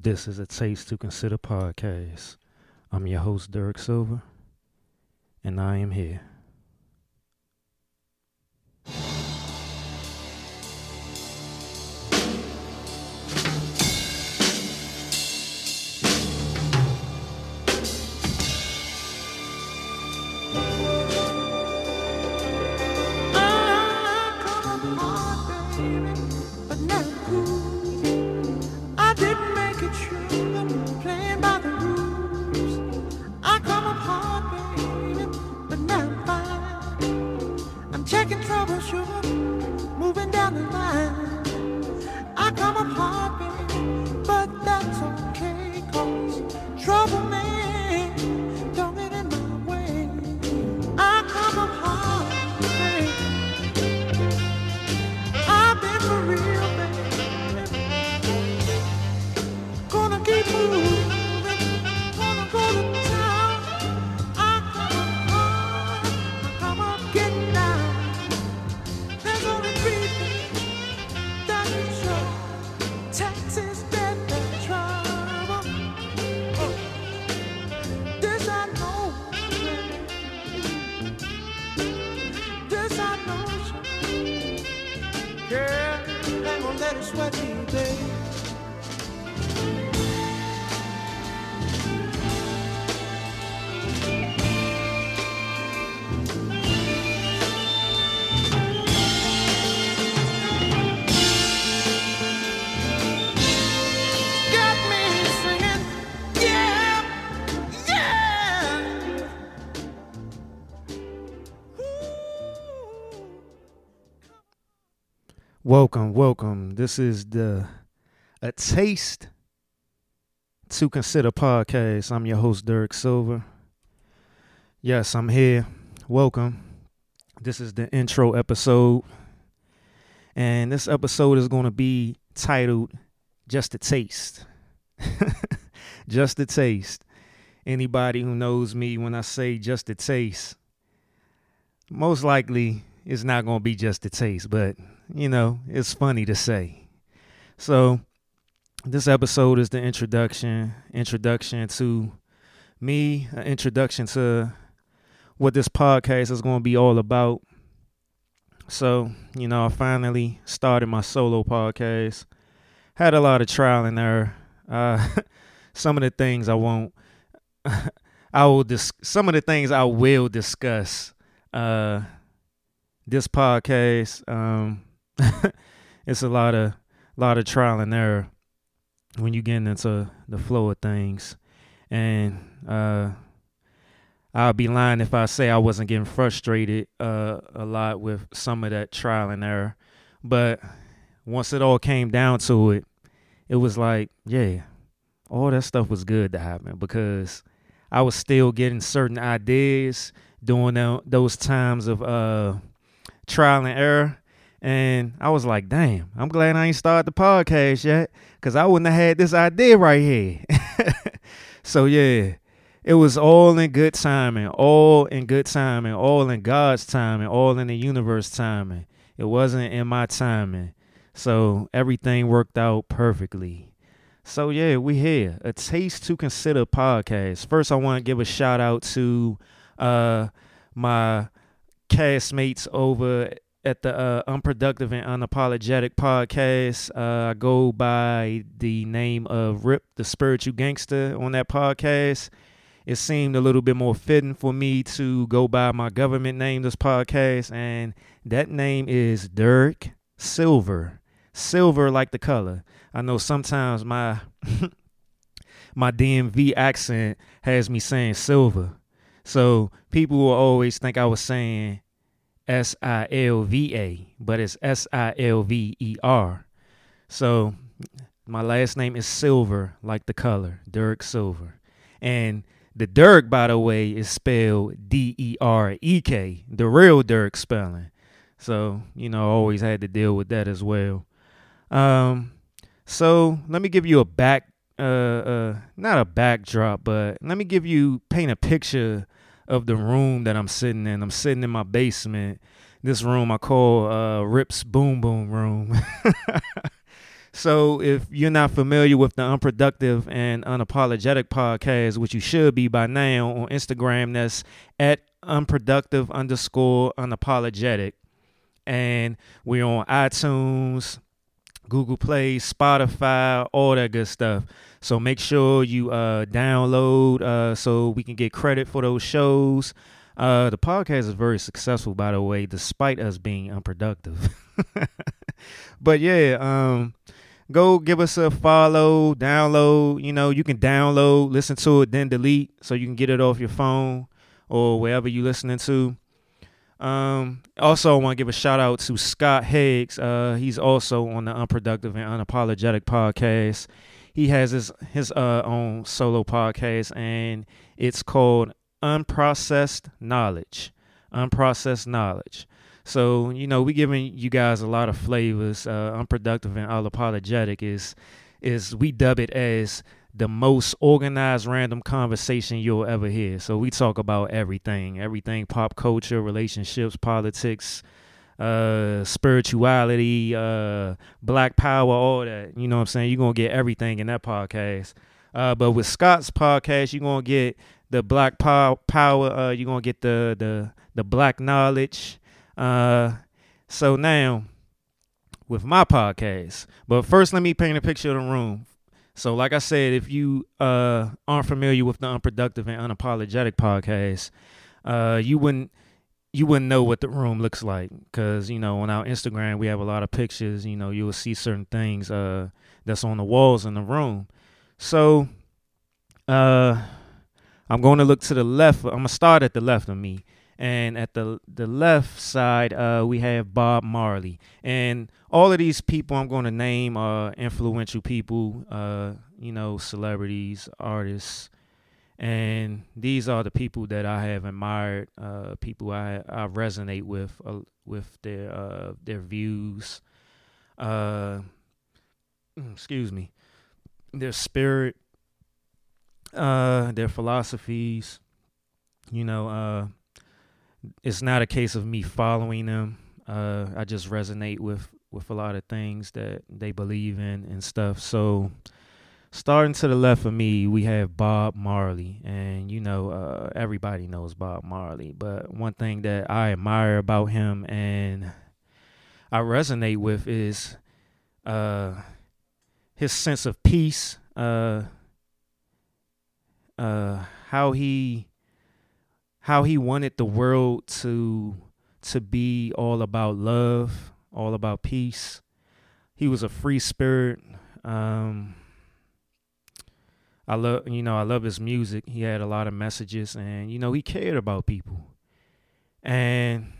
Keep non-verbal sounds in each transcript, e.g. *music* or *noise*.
This is a Taste to Consider podcast. I'm your host, Derek Silver, and I am here. Welcome, welcome. This is the A Taste to Consider podcast. I'm your host, Derek Silver. Yes, I'm here. Welcome. This is the intro episode. And this episode is going to be titled Just a Taste. *laughs* just a Taste. Anybody who knows me when I say just a taste, most likely it's not going to be just a taste, but you know, it's funny to say. So, this episode is the introduction, introduction to me, an introduction to what this podcast is going to be all about. So, you know, I finally started my solo podcast. Had a lot of trial and error. Uh, *laughs* some of the things I won't, *laughs* I will dis- some of the things I will discuss. Uh, this podcast, um, *laughs* it's a lot of lot of trial and error when you get into the flow of things, and uh, I'll be lying if I say I wasn't getting frustrated uh, a lot with some of that trial and error. But once it all came down to it, it was like, yeah, all that stuff was good to happen because I was still getting certain ideas during those times of uh, trial and error. And I was like, damn, I'm glad I ain't started the podcast yet because I wouldn't have had this idea right here. *laughs* so, yeah, it was all in good timing, all in good timing, all in God's timing, all in the universe timing. It wasn't in my timing. So, everything worked out perfectly. So, yeah, we here. A Taste to Consider podcast. First, I want to give a shout out to uh, my castmates over at the uh, Unproductive and Unapologetic podcast. Uh, I go by the name of Rip, the Spiritual Gangster, on that podcast. It seemed a little bit more fitting for me to go by my government name this podcast, and that name is Dirk Silver. Silver like the color. I know sometimes my *laughs* my DMV accent has me saying silver. So people will always think I was saying S I L V A, but it's S I L V E R. So my last name is Silver, like the color, Dirk Silver. And the Dirk, by the way, is spelled D E R E K, the real Dirk spelling. So, you know, I always had to deal with that as well. Um, so let me give you a back uh uh not a backdrop, but let me give you paint a picture of the room that I'm sitting in. I'm sitting in my basement. This room I call uh Rip's Boom Boom Room. *laughs* so if you're not familiar with the unproductive and unapologetic podcast, which you should be by now on Instagram, that's at unproductive underscore unapologetic. And we're on iTunes, Google Play, Spotify, all that good stuff. So make sure you uh, download uh, so we can get credit for those shows. Uh, the podcast is very successful, by the way, despite us being unproductive. *laughs* but yeah, um, go give us a follow, download. You know, you can download, listen to it, then delete, so you can get it off your phone or wherever you're listening to. Um, also, I want to give a shout out to Scott Higgs. Uh, he's also on the Unproductive and Unapologetic podcast. He has his his uh, own solo podcast, and it's called Unprocessed Knowledge. Unprocessed Knowledge. So you know, we giving you guys a lot of flavors. Uh, unproductive and unapologetic is is we dub it as the most organized random conversation you'll ever hear. So we talk about everything, everything pop culture, relationships, politics, uh, spirituality, uh, black power, all that. You know what I'm saying? You're gonna get everything in that podcast. Uh, but with Scott's podcast, you're gonna get the black power. uh, you're gonna get the the the black knowledge. Uh, so now with my podcast, but first let me paint a picture of the room. So, like I said, if you uh, aren't familiar with the Unproductive and Unapologetic podcast, uh, you wouldn't you wouldn't know what the room looks like because you know on our Instagram we have a lot of pictures. You know, you'll see certain things uh, that's on the walls in the room. So, uh, I'm going to look to the left. I'm gonna start at the left of me, and at the the left side uh, we have Bob Marley, and all of these people I'm going to name are influential people, uh, you know, celebrities, artists, and these are the people that I have admired, uh, people I I resonate with uh, with their uh, their views, uh, excuse me, their spirit, uh, their philosophies. You know, uh, it's not a case of me following them. Uh, I just resonate with with a lot of things that they believe in and stuff. So, starting to the left of me, we have Bob Marley, and you know, uh, everybody knows Bob Marley. But one thing that I admire about him and I resonate with is uh, his sense of peace. Uh, uh, how he how he wanted the world to to be all about love all about peace. He was a free spirit. Um, I love, you know, I love his music. He had a lot of messages, and you know, he cared about people. And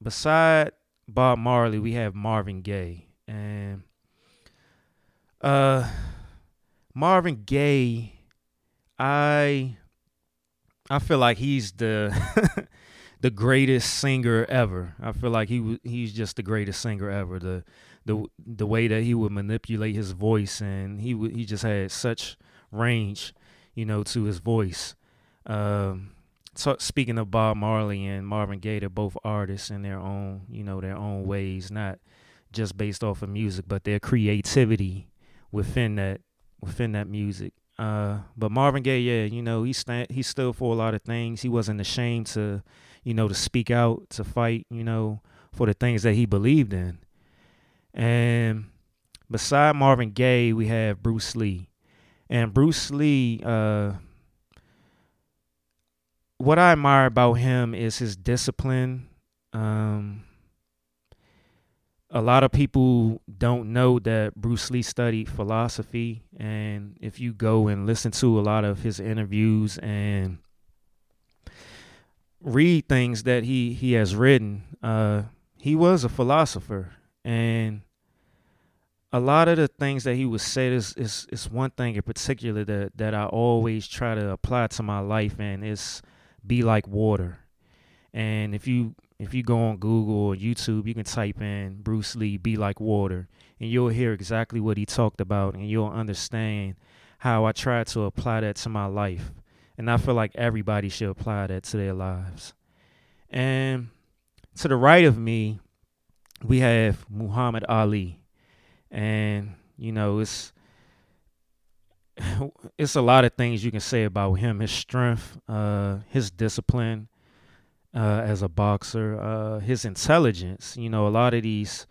beside Bob Marley, we have Marvin Gaye, and uh, Marvin Gaye, I I feel like he's the *laughs* the greatest singer ever. I feel like he he's just the greatest singer ever. The the the way that he would manipulate his voice and he would he just had such range, you know, to his voice. Um, speaking of Bob Marley and Marvin Gaye, they're both artists in their own, you know, their own ways, not just based off of music, but their creativity within that within that music. Uh, but Marvin Gaye, yeah, you know, he stand he stood for a lot of things. He wasn't ashamed to you know, to speak out, to fight, you know, for the things that he believed in. And beside Marvin Gaye, we have Bruce Lee. And Bruce Lee, uh, what I admire about him is his discipline. Um, a lot of people don't know that Bruce Lee studied philosophy. And if you go and listen to a lot of his interviews and read things that he he has written, uh, he was a philosopher, and a lot of the things that he would say is is is one thing in particular that that I always try to apply to my life, and it's be like water. And if you if you go on Google or YouTube, you can type in Bruce Lee, be like water, and you'll hear exactly what he talked about, and you'll understand how I try to apply that to my life. And I feel like everybody should apply that to their lives. And to the right of me, we have Muhammad Ali. and you know it's *laughs* it's a lot of things you can say about him. His strength, uh, his discipline uh, as a boxer, uh, his intelligence. You know, a lot of these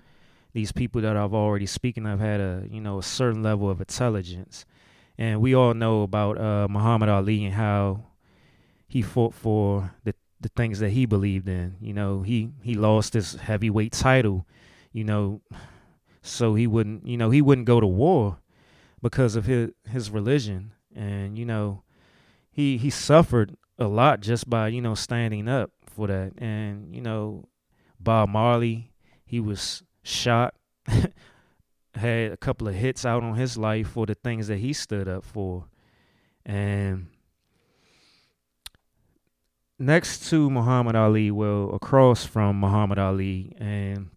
these people that I've already speaking of had a you know a certain level of intelligence, and we all know about uh, Muhammad Ali and how he fought for the the things that he believed in. You know, he he lost his heavyweight title. You know, so he wouldn't you know he wouldn't go to war because of his his religion, and you know, he he suffered a lot just by you know standing up for that, and you know, Bob Marley, he was shot, *laughs* had a couple of hits out on his life for the things that he stood up for, and next to Muhammad Ali, well, across from Muhammad Ali, and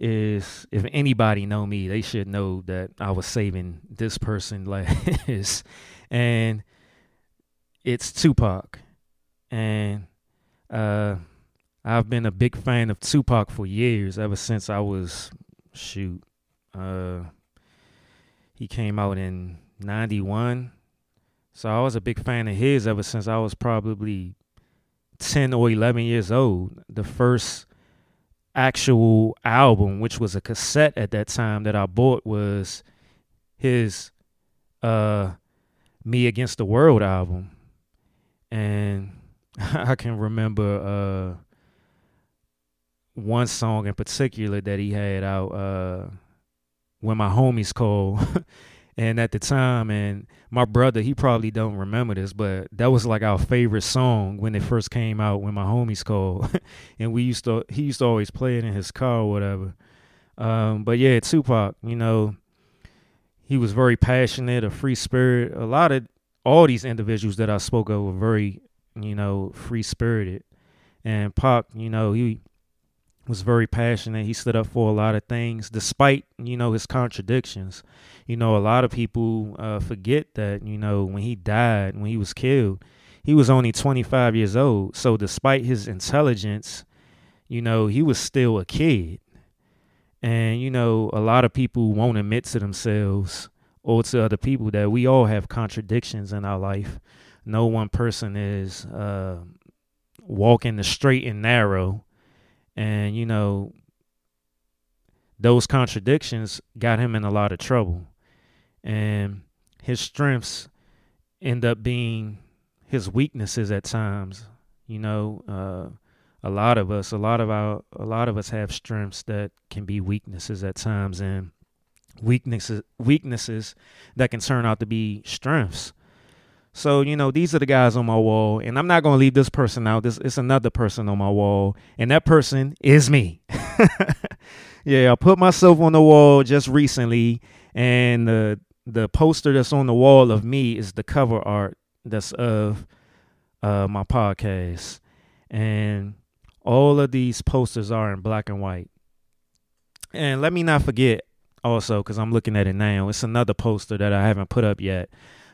is if anybody know me, they should know that I was saving this person *laughs* last, and it's Tupac, and uh, I've been a big fan of Tupac for years, ever since I was shoot. Uh, he came out in '91, so I was a big fan of his ever since I was probably 10 or 11 years old. The first actual album, which was a cassette at that time that I bought, was his uh Me Against the World album. And *laughs* I can remember uh one song in particular that he had out uh when my homies called. *laughs* And at the time and my brother he probably don't remember this but that was like our favorite song when it first came out when my homies called. *laughs* And we used to he used to always play it in his car or whatever. Um, but yeah tupac you know he was very passionate a free spirit. A lot of all these individuals that i spoke of were very you know free spirited and Pac, you know he was very passionate. He stood up for a lot of things, despite you know his contradictions. You know, a lot of people uh, forget that you know when he died, when he was killed, he was only 25 years old. So, despite his intelligence, you know, he was still a kid. And you know, a lot of people won't admit to themselves or to other people that we all have contradictions in our life. No one person is uh, walking the straight and narrow and, you know, those contradictions got him in a lot of trouble. And his strengths end up being his weaknesses at times. You know, uh, a lot of us, a lot of our, a lot of us have strengths that can be weaknesses at times, and weaknesses, weaknesses that can turn out to be strengths. So, you know, these are the guys on my wall, and I'm not going to leave this person out. This it's another person on my wall, and that person is me. *laughs* yeah, I put myself on the wall just recently, and the the poster that's on the wall of me is the cover art that's of uh, my podcast, and all of these posters are in black and white. And let me not forget also, because I'm looking at it now, it's another poster that I haven't put up yet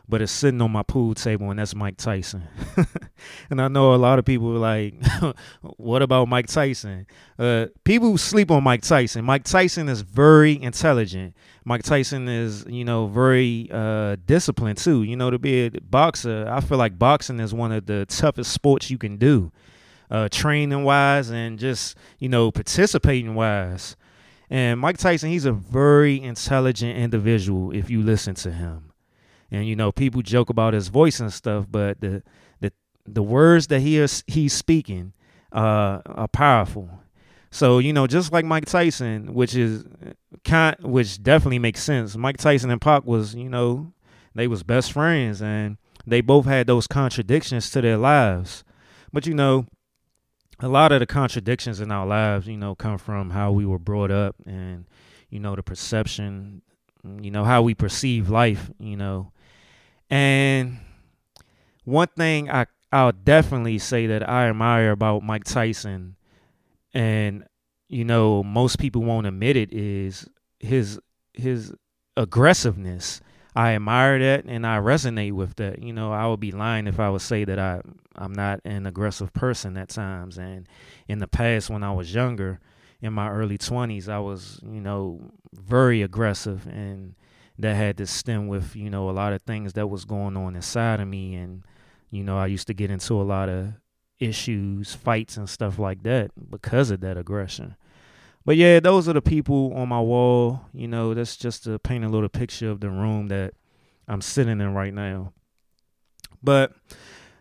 but it's sitting on my pool table, and that's Mike Tyson. *laughs* and I know a lot of people are like, *laughs* "What about Mike Tyson?" Uh, people sleep on Mike Tyson. Mike Tyson is very intelligent. Mike Tyson is, you know, very uh, disciplined too. You know, to be a boxer, I feel like boxing is one of the toughest sports you can do, uh, training wise and just you know participating wise. And Mike Tyson, he's a very intelligent individual if you listen to him and you know people joke about his voice and stuff but the the the words that he is he's speaking uh, are powerful. So you know just like mike tyson which is kind which definitely makes sense. Mike tyson and pac was you know they was best friends and they both had those contradictions to their lives. But you know a lot of the contradictions in our lives you know come from how we were brought up and you know the perception you know how we perceive life you know and one thing I I'll definitely say that I admire about Mike Tyson, and you know most people won't admit it, is his his aggressiveness. I admire that and I resonate with that. You know, I would be lying if I would say that I I'm not an aggressive person at times. And in the past, when I was younger, in my early 20s, I was, you know, very aggressive and that had to stem with, you know, a lot of things that was going on inside of me and you know, I used to get into a lot of issues, fights and stuff like that because of that aggression. But yeah, those are the people on my wall, you know, that's just to paint a little picture of the room that I'm sitting in right now. But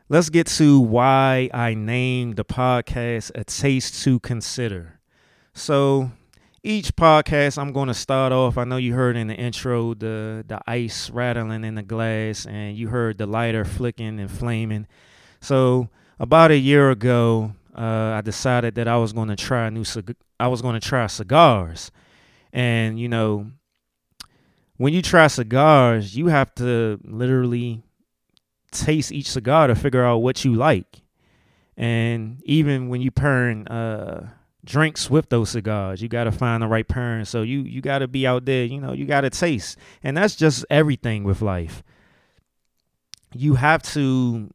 let's get to why I named the podcast A Taste to Consider. So each podcast I'm going to start off. I know you heard in the intro the the ice rattling in the glass, and you heard the lighter flicking and flaming. So about a year ago, uh, I decided that I was going to try new. Cig- I was going to try cigars, and you know, when you try cigars, you have to literally taste each cigar to figure out what you like. And even when you pairing uh, drinks with those cigars, you got to find the right pairing. So you you got to be out there. You know, you got to taste, and that's just everything with life. You have to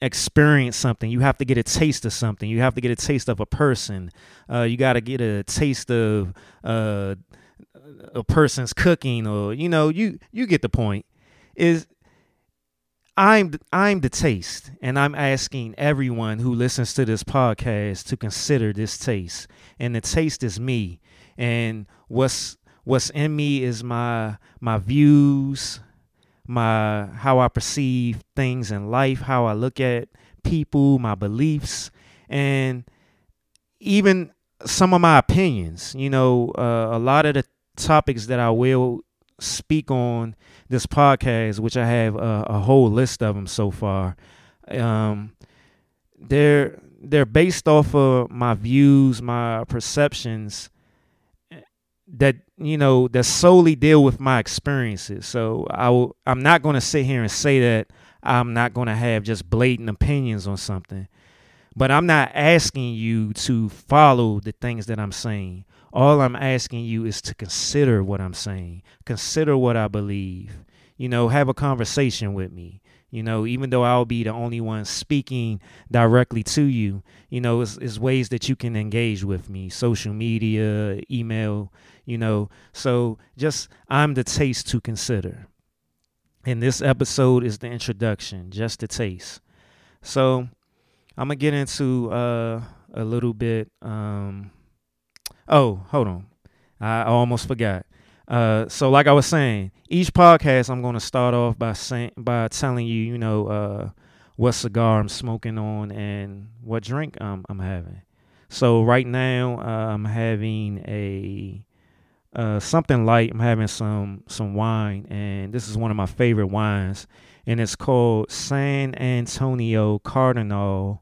experience something. You have to get a taste of something. You have to get a taste of a person. Uh, you got to get a taste of uh, a person's cooking, or you know, you you get the point. Is I'm I'm the taste, and I'm asking everyone who listens to this podcast to consider this taste. And the taste is me, and what's what's in me is my my views, my how I perceive things in life, how I look at people, my beliefs, and even some of my opinions. You know, uh, a lot of the topics that I will speak on this podcast, which I have a, a whole list of them so far. Um, they're they're based off of my views, my perceptions that you know that solely deal with my experiences. So I I'm not going to sit here and say that I'm not going to have just blatant opinions on something. But I'm not asking you to follow the things that I'm saying. All I'm asking you is to consider what I'm saying, consider what I believe. You know, have a conversation with me. You know, even though I'll be the only one speaking directly to you, you know, it's, it's ways that you can engage with me social media, email, you know. So just, I'm the taste to consider. And this episode is the introduction, just the taste. So I'm going to get into uh, a little bit. Um, Oh, hold on. I almost forgot. Uh, so like I was saying, each podcast I'm going to start off by saying by telling you, you know, uh, what cigar I'm smoking on and what drink I'm I'm having. So right now uh, I'm having a uh, something light. I'm having some some wine, and this is one of my favorite wines, and it's called San Antonio Cardinal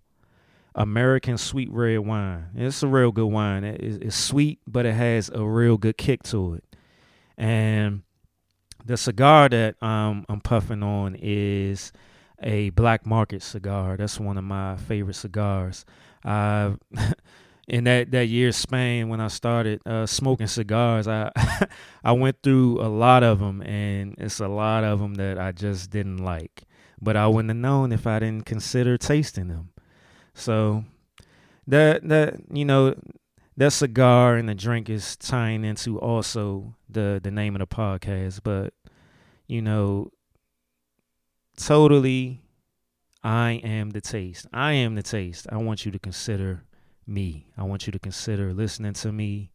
American sweet red wine. It's a real good wine. it's sweet, but it has a real good kick to it. And the cigar that um, I'm puffing on is a black market cigar. That's one of my favorite cigars. Uh, *laughs* in that that year Spain when I started uh, smoking cigars, I *laughs* I went through a lot of them, and it's a lot of them that I just didn't like. But I wouldn't have known if I didn't consider tasting them. So that that you know that cigar and the drink is tying into also the the name of the podcast, but you know totally I am the taste. I am the taste. I want you to consider me. I want you to consider listening to me,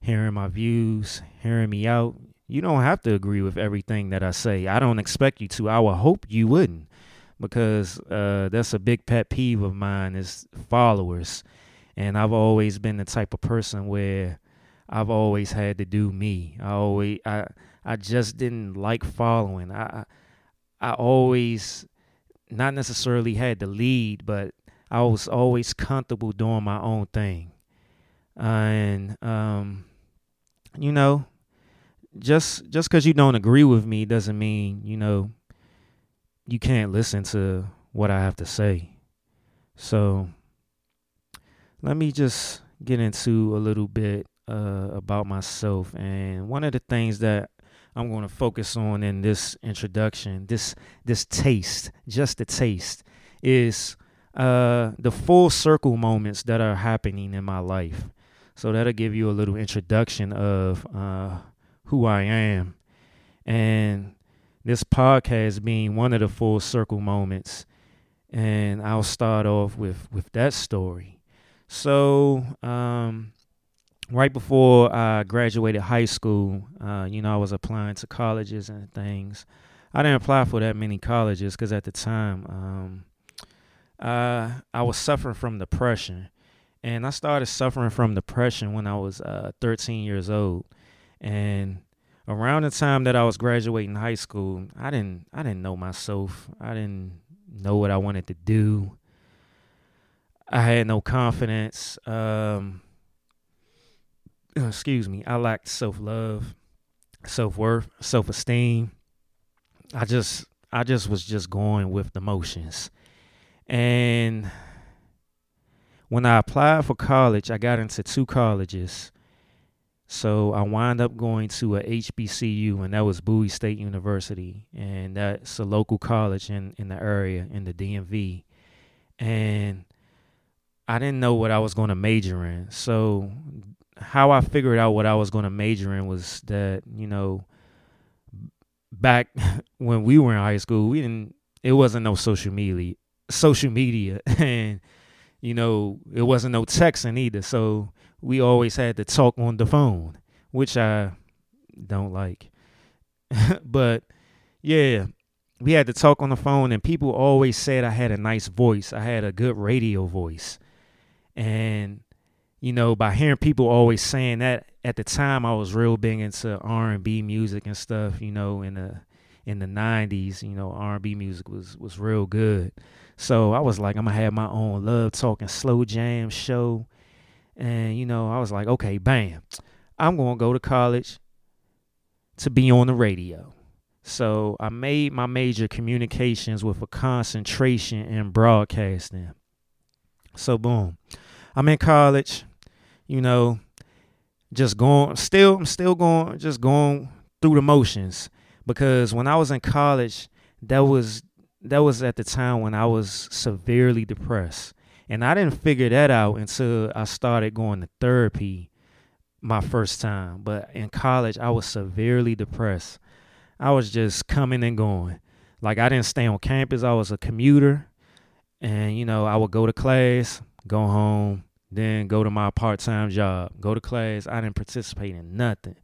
hearing my views, hearing me out. You don't have to agree with everything that I say. I don't expect you to. I would hope you wouldn't because uh, that's a big pet peeve of mine is followers, and I've always been the type of person where I've always had to do me. I always I I just didn't like following. I I always not necessarily had to lead, but I was always comfortable doing my own thing. And um, you know, just just because you don't agree with me doesn't mean you know you can't listen to what I have to say. So let me just get into a little bit uh, about myself. And one of the things that I'm going to focus on in this introduction, this this taste, just the taste, is uh, the full circle moments that are happening in my life. So that'll give you a little introduction of uh, who I am. And this podcast being one of the full circle moments. And I'll start off with, with that story. So, um, right before I graduated high school, uh, you know, I was applying to colleges and things. I didn't apply for that many colleges because at the time, um, uh, I was suffering from depression. And I started suffering from depression when I was uh, 13 years old. And around the time that I was graduating high school, I didn't I didn't know myself. I didn't know what I wanted to do. I had no confidence. Um, excuse me. I lacked self love, self worth, self esteem. I just I just was just going with the motions. And when I applied for college, I got into two colleges. So I wind up going to a HBCU, and that was Bowie State University, and that's a local college in in the area in the DMV. And I didn't know what I was going to major in. So how I figured out what I was going to major in was that you know back *laughs* when we were in high school, we didn't. It wasn't no social media, social media, *laughs* and you know it wasn't no texting either. So we always had to talk on the phone, which I don't like. *laughs* but yeah, we had to talk on the phone, and people always said I had a nice voice. I had a good radio voice, and you know, by hearing people always saying that at the time I was real big into R and B music and stuff, you know, in the in the nineties, you know, R and B music was was real good. So I was like, I'm gonna have my own love talking slow jam show. And, you know, I was like, okay, bam, I'm gonna go to college to be on the radio. So I made my major communications with a concentration in broadcasting. So boom. I'm in college you know, just going still I'm still going just going through the motions because when I was in college, that was that was at the time when I was severely depressed. And I didn't figure that out until I started going to therapy my first time. But in college, I was severely depressed. I was just coming and going. Like I didn't stay on campus. I was a commuter. And you know, I would go to class, go home, then go to my part time job, go to class. I didn't participate in nothing.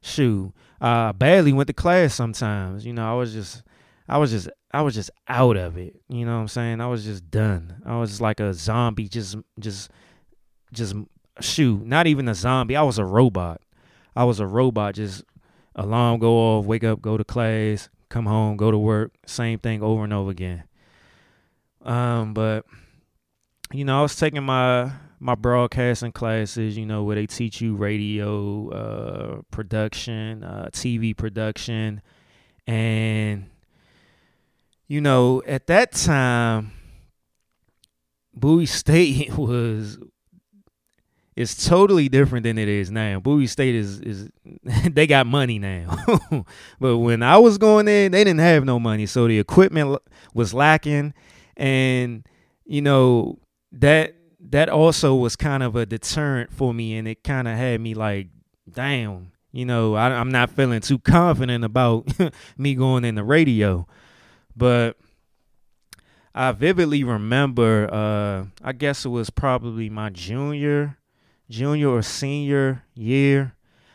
Shoot, I barely went to class sometimes. You know, I was just, I was just, I was just out of it. You know what I'm saying? I was just done. I was like a zombie, just, just, just shoot. Not even a zombie. I was a robot. I was a robot. Just alarm go off, wake up, go to class, come home, go to work. Same thing over and over again. Um, but you know, I was taking my my broadcasting classes, you know, where they teach you radio uh, production, uh, TV production, and you know, at that time, Bowie State *laughs* was it's totally different than it is now. Bowie State is is *laughs* they got money now, *laughs* but when I was going in, they didn't have no money, so the equipment was lacking, and you know that that also was kind of a deterrent for me, and it kind of had me like, damn, you know, I, am not feeling too confident about me going in the radio. But I vividly remember, uh, I guess it was probably my junior, junior or senior year.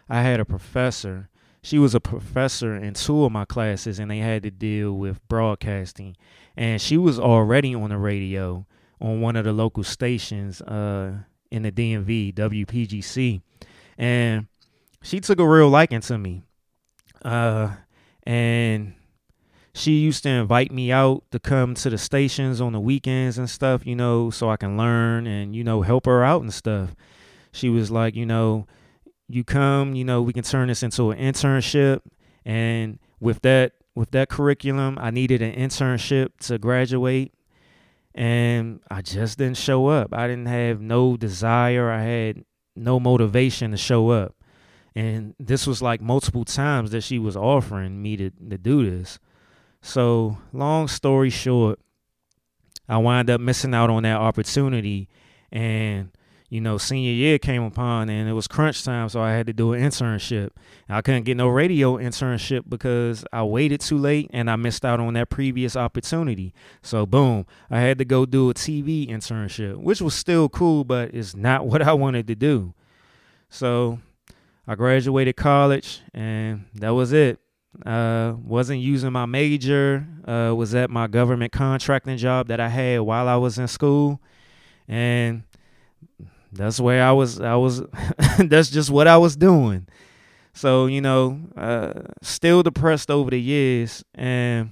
I had a professor. She was a professor in two of my classes, and they had to deal with broadcasting. And she was already on the radio on one of the local stations uh, in the DMV, WPGC, and she took a real liking to me. Uh, and she used to invite me out to come to the stations on the weekends and stuff, you know, so I can learn and you know help her out and stuff. She was like, you know, you come, you know, we can turn this into an internship, and with that with that curriculum, I needed an internship to graduate and I just didn't show up. I didn't have no desire. I had no motivation to show up. And this was like multiple times that she was offering me to, to do this. So, long story short, I wind up missing out on that opportunity. And, you know, senior year came upon and it was crunch time, so I had to do an internship. I couldn't get no radio internship because I waited too late and I missed out on that previous opportunity. So boom, I had to go do a TV internship, which was still cool, but it's not *laughs* what I wanted to do. So I graduated college and that was it. Uh, wasn't using my major. Uh, was at my government contracting job that I had while I was in school, and that's where I was. I was. *laughs* that's just what I was doing. So you know, uh, still depressed over the years, and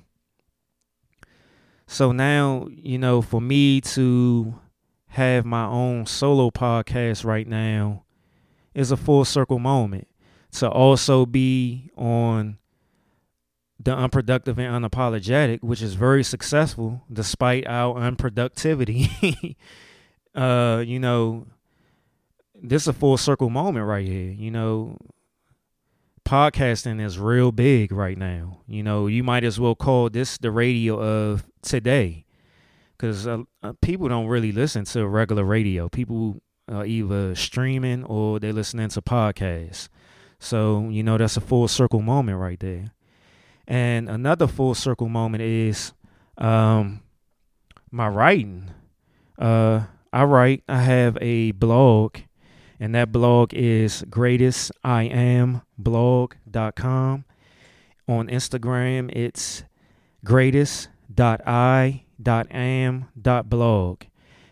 so now you know, for me to have my own solo podcast right now is a full circle moment. To also be on the unproductive and unapologetic, which is very successful despite our unproductivity. *laughs* uh, you know, this is a full circle moment right here. You know, podcasting is real big right now. You know, you might as well call this the radio of today because uh, uh, people don't really listen to regular radio. People are either streaming or they're listening to podcasts. So, you know, that's a full circle moment right there. And another full circle moment is um, my writing. Uh, I write, I have a blog, and that blog is greatestiamblog.com. On Instagram, it's greatest.i.am.blog.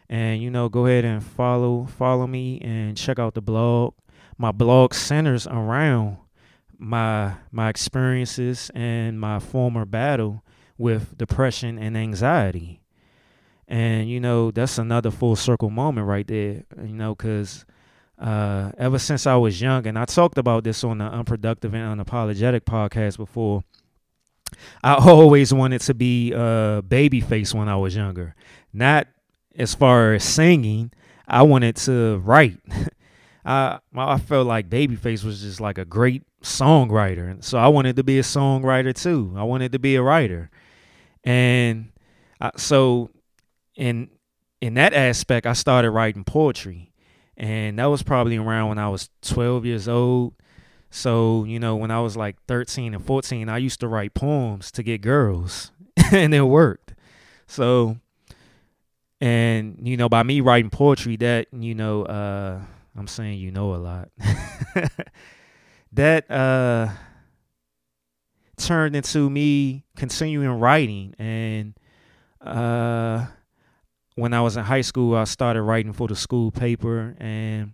And you know, go ahead and follow follow me and check out the blog. My blog centers around my my experiences and my former battle with depression and anxiety. And you know, that's another full circle moment right there, you know, cuz uh, ever since I was young, and I talked about this on the Unproductive and Unapologetic podcast before. I *laughs* always wanted to be a babyface when I was younger. Not as far as singing, I wanted to write. *laughs* I I felt like Babyface was just like a great songwriter, so I wanted to be a songwriter too. I wanted to be a writer, and I, so in in that aspect, I started writing poetry, and that was probably around when I was 12 years old. So you know, when I was like 13 and 14, I used to write poems to get girls, *laughs* and it worked. So, and you know, by me writing poetry, that you know. uh I'm saying you know a lot. *laughs* that uh turned into me continuing writing and uh when I was in high school I started writing for the school paper and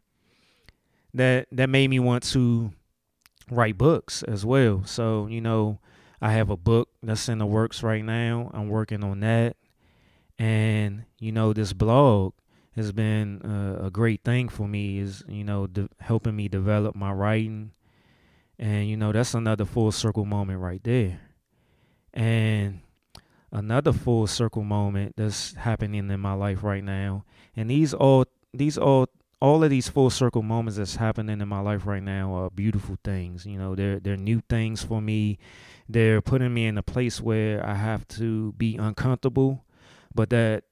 that that made me want to write books as well. So, you know, I have a book that's in the works right now. I'm working on that. And you know, this blog has been uh, a great thing for me is you know de- helping me develop my writing and you know that's another full circle moment right there. And another full circle moment that's happening in my life right now. And these all these all all of these full circle moments that's happening in my life right now are beautiful things. You know they're they're new things for me. They're putting me in a place where i have to be uncomfortable. But that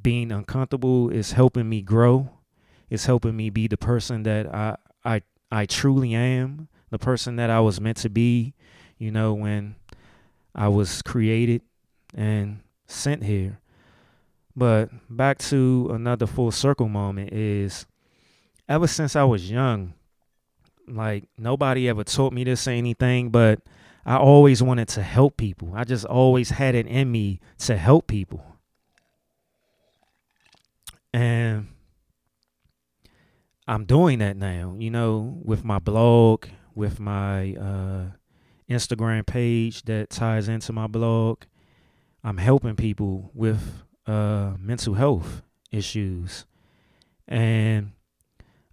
being uncomfortable is helping me grow. It's helping me be the person that I I I truly am, the person that I was meant to be, you know, when I was created and sent here. But back to another full circle moment is ever since I was young, like nobody ever taught me to say anything, but I always wanted to help people. I just always had it in me to help people. And I'm doing that now, you know, with my blog, with my uh, Instagram page that ties into my blog. I'm helping people with uh, mental health issues. And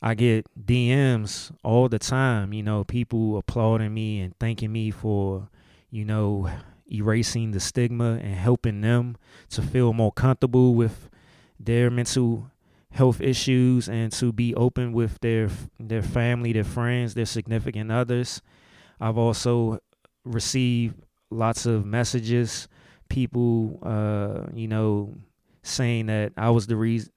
I get DMs all the time, you know, people applauding me and thanking me for, you know, erasing the stigma and helping them to feel more comfortable with their mental health issues and to be open with their their family, their friends, their significant others. I've also received lots of messages, people, uh, you know, saying that I was the reason,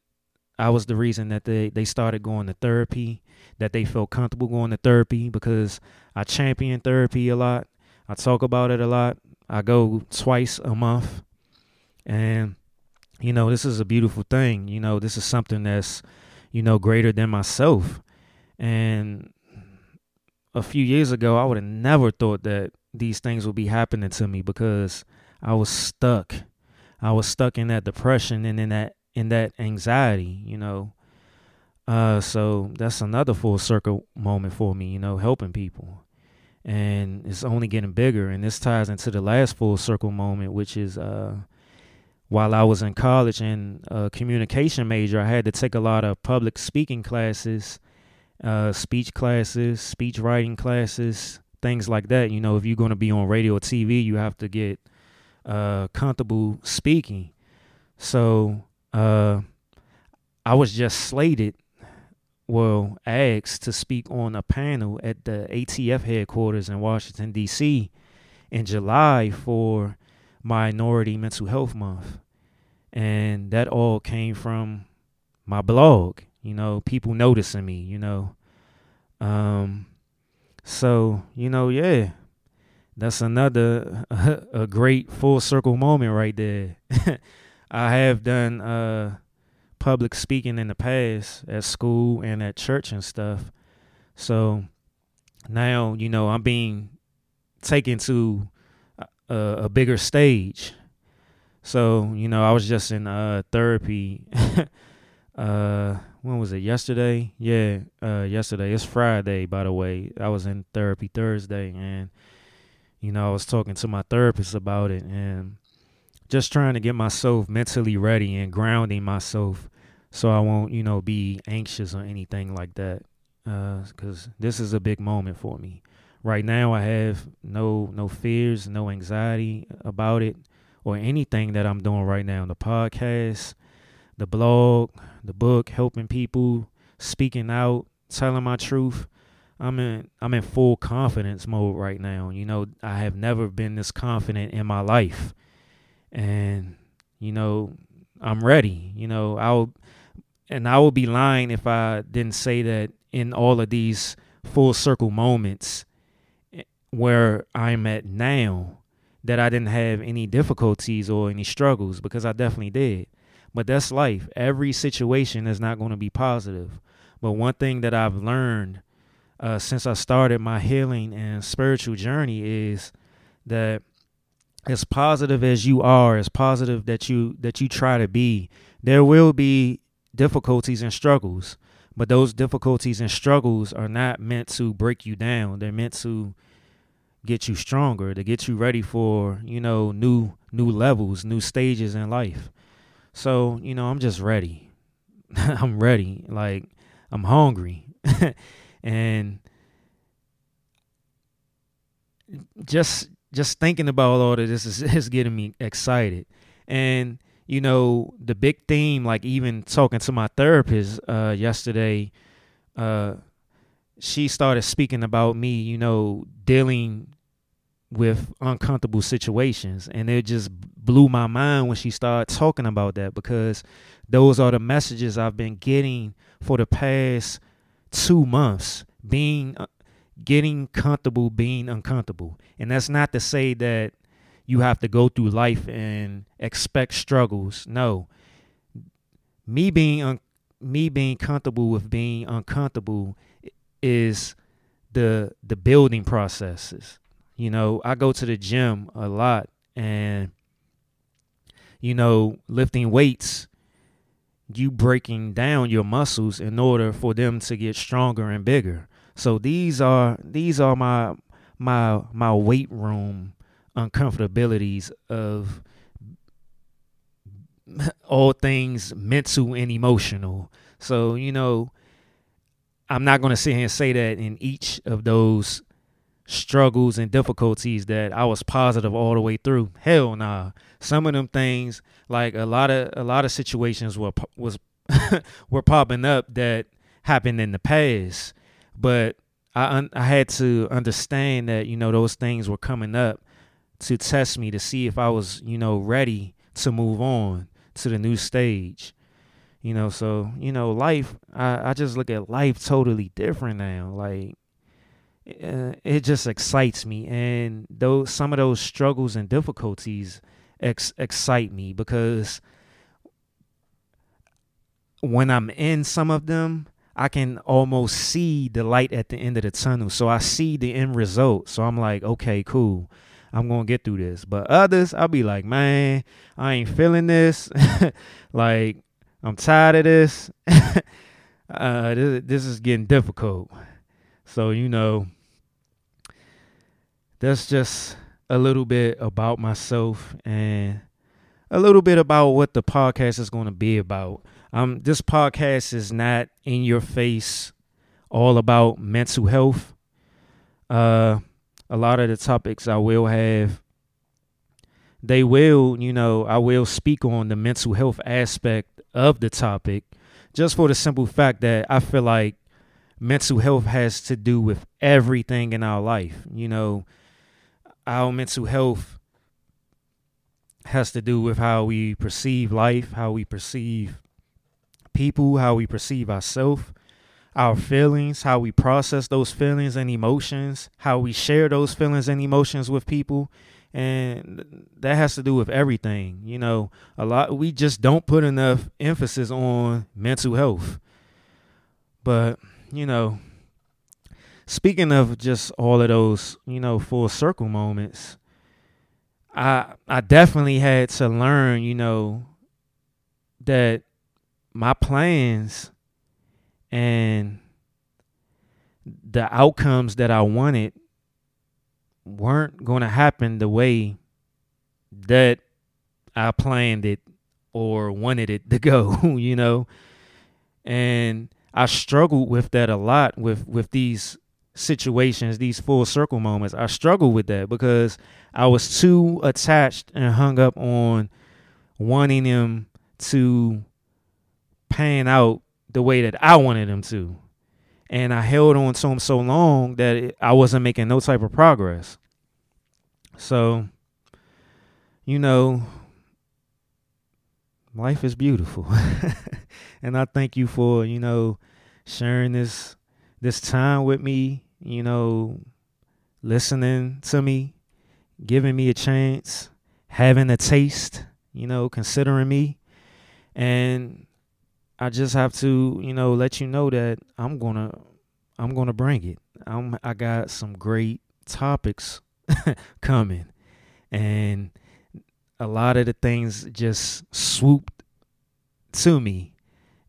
I was the reason that they they started going to therapy, that they felt comfortable going to therapy because I champion therapy a lot. I talk about it a lot. I go twice a month, and you know this is a beautiful thing. You know this is something that's you know greater than myself, and a few years ago I would have never thought that these things would be happening to me because I was stuck. I was stuck in that depression and in that in that anxiety, you know. Uh, so that's another full circle moment for me, you know, helping people. And it's only getting bigger. And this ties into the last full circle moment, which is uh, while I was in college and a communication major, I had to take a lot of public speaking classes, uh, speech classes, speech writing classes, things like that. You know, if you're going to be on radio or TV, you have to get uh, comfortable speaking. So uh, I was just slated, well, asked to speak on a panel at the ATF headquarters in Washington, D.C. in July for Minority Mental Health Month. And that all came from my blog, you know, people noticing me, you know. Um, so, you know, yeah, that's another *laughs* a great full circle moment right there. *laughs* I have done uh, public speaking in the past at school and at church and stuff. So now, you know, I'm being taken to a, a bigger stage. So, you know, I was just in uh, therapy. *laughs* uh, when was it? Yesterday? Yeah, uh, yesterday. It's Friday, by the way. I was in therapy Thursday, and you know, I was talking to my therapist about it and just trying to get myself mentally ready and grounding myself so I won't, you know, be anxious or anything like that. Because uh, this is a big moment for me. Right now, I have no no fears, no anxiety about it, or anything that I'm doing right now. The podcast, the blog, the book, helping people, speaking out, telling my truth. I'm in I'm in full confidence mode right now. You know, I have never been this confident in my life. And you know, I'm ready. You know, I'll and I would be lying if I didn't say that in all of these full circle moments where I'm at now that I didn't have any difficulties or any struggles because I definitely did. But that's life. Every situation is not going to be positive. But one thing that I've learned uh, since I started my healing and spiritual journey is that as positive as you are, as positive that you that you try to be, there will be difficulties and struggles. But those difficulties and struggles are not meant to break you down. They're meant to get you stronger, to get you ready for, you know, new new levels, new stages in life. So, you know, I'm just ready. *laughs* I'm ready. Like I'm hungry. *laughs* and just just thinking about all of this is, *laughs* is getting me excited and you know the big theme like even talking to my therapist uh, yesterday uh, she started speaking about me you know dealing with uncomfortable situations. And it just blew my mind when she started talking about that because those are the messages I've been getting for the past two months being uh, getting comfortable being uncomfortable. And that's not to say that you have to go through life and expect struggles. No. Me being un- me being comfortable with being uncomfortable is the the building processes you know i go to the gym a lot and you know lifting weights you breaking down your muscles in order for them to get stronger and bigger. So these are these are my my my weight room uncomfortabilities of *laughs* all things mental and emotional. So, you know, I'm not going to sit here and say that in each of those struggles and difficulties that I was positive all the way through. Hell nah. Some of them things, like a lot of a lot of situations were was *laughs* were popping up that happened in the past, but I un- I had to understand that you know those things were coming up to test me to see if I was you know ready to move on to the new stage. You know, so you know, life. I, I just look at life totally different now. Like, uh, it just excites me, and those some of those struggles and difficulties ex- excite me because when I'm in some of them, I can almost see the light at the end of the tunnel. So I see the end result. So I'm like, okay, cool. I'm gonna get through this. But others, I'll be like, man, I ain't feeling this. *laughs* like, I'm tired of this. *laughs* uh, this. This is getting difficult. So you know, that's just a little bit about myself and a little bit about what the podcast is going to be about. Um, this podcast is not in your face, all about mental health. Uh, a lot of the topics I will have, they will, you know, I will speak on the mental health aspect of the topic, just for the simple fact that I feel like mental health has to do with everything in our life. You know, our mental health has to do with how we perceive life, how we perceive people, how we perceive ourselves, our feelings, how we process those feelings and emotions, how we share those feelings and emotions with people. And that has to do with everything. You know, a lot, we just don't put enough emphasis on mental health. But, you know, speaking of just all of those, you know, full circle moments, I I definitely had to learn, you know, that my plans and the outcomes that I wanted weren't going to happen the way that I planned it or wanted it to *laughs* go, you know. And I struggled with that a lot with with these situations, these full circle moments. I struggled with that because I was too attached and hung up on wanting them to pan out the way that I wanted them to. And I held on to them so long that it, I wasn't making no type of progress. So, you know, life is beautiful. *laughs* and I thank you for, you know, sharing this this time with me, you know, listening to me, giving me a chance, having a taste, you know, considering me. And I just have to, you know, let you know that I'm gonna I'm gonna bring it. I'm I got some great topics *laughs* coming. And a lot of the things just swooped to me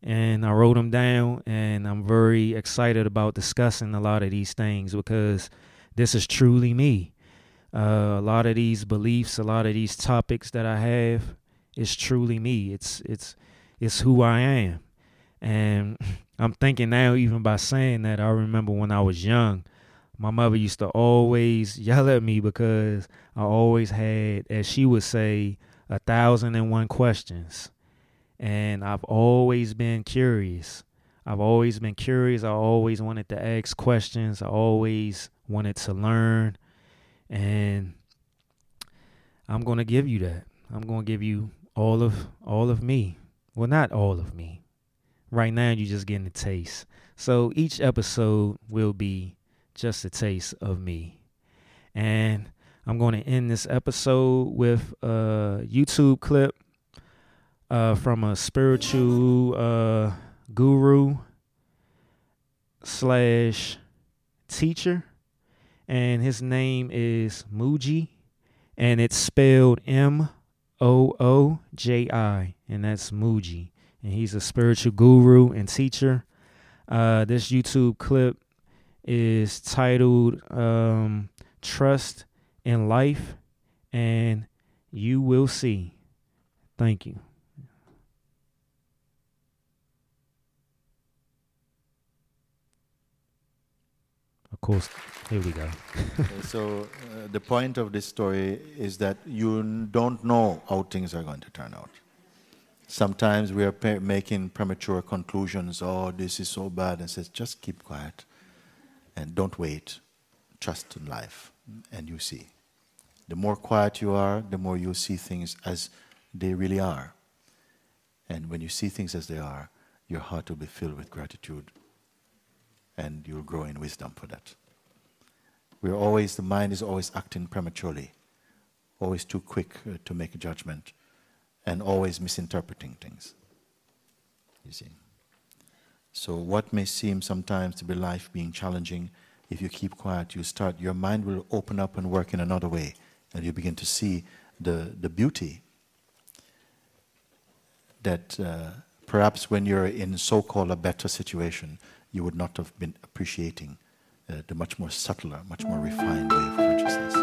and I wrote them down and I'm very excited about discussing a lot of these things because this is truly me. Uh, a lot of these beliefs, a lot of these topics that I have is truly me. It's it's it's who I am. And *laughs* I'm thinking now, even by saying that, I remember when I was young, my mother used to always *laughs* yell at me because I always had, as she would say, a thousand and one questions. And I've always been curious. I've always been curious. I always wanted to ask questions. I always wanted to learn. And I'm going to give you that. I'm going to give you all of all of me. Well, not all of me. Right now, you're just getting a taste. So each episode will be just a taste of me. And I'm going to end this episode with a YouTube clip uh, from a spiritual uh, guru slash teacher. And his name is Mooji. And it's spelled M O O J I. And that's Mooji and he's a spiritual guru and teacher. Uh, this YouTube clip is titled um, Trust in Life, and you will see. Thank you. Course, here we go. so, uh, the point of this story is that you don't know how things are going to turn out. Sometimes we are making premature conclusions. Oh, this is so bad, and says, just keep quiet and don't wait. Trust in life, and you see. The more quiet you are, the more you see things as they really are. And when you see things as they are, your heart will be filled with gratitude and you'll grow in wisdom for that. We're always, the mind is always acting prematurely, always too quick uh, to make a judgment, and always misinterpreting things. You see. So, what may seem sometimes to be life being challenging, if you keep quiet, you start, your mind will open up and work in another way, and you begin to see the, the beauty that uh, perhaps when you're in so called a better situation, you would not have been appreciating uh, the much more subtler, much more refined way of consciousness.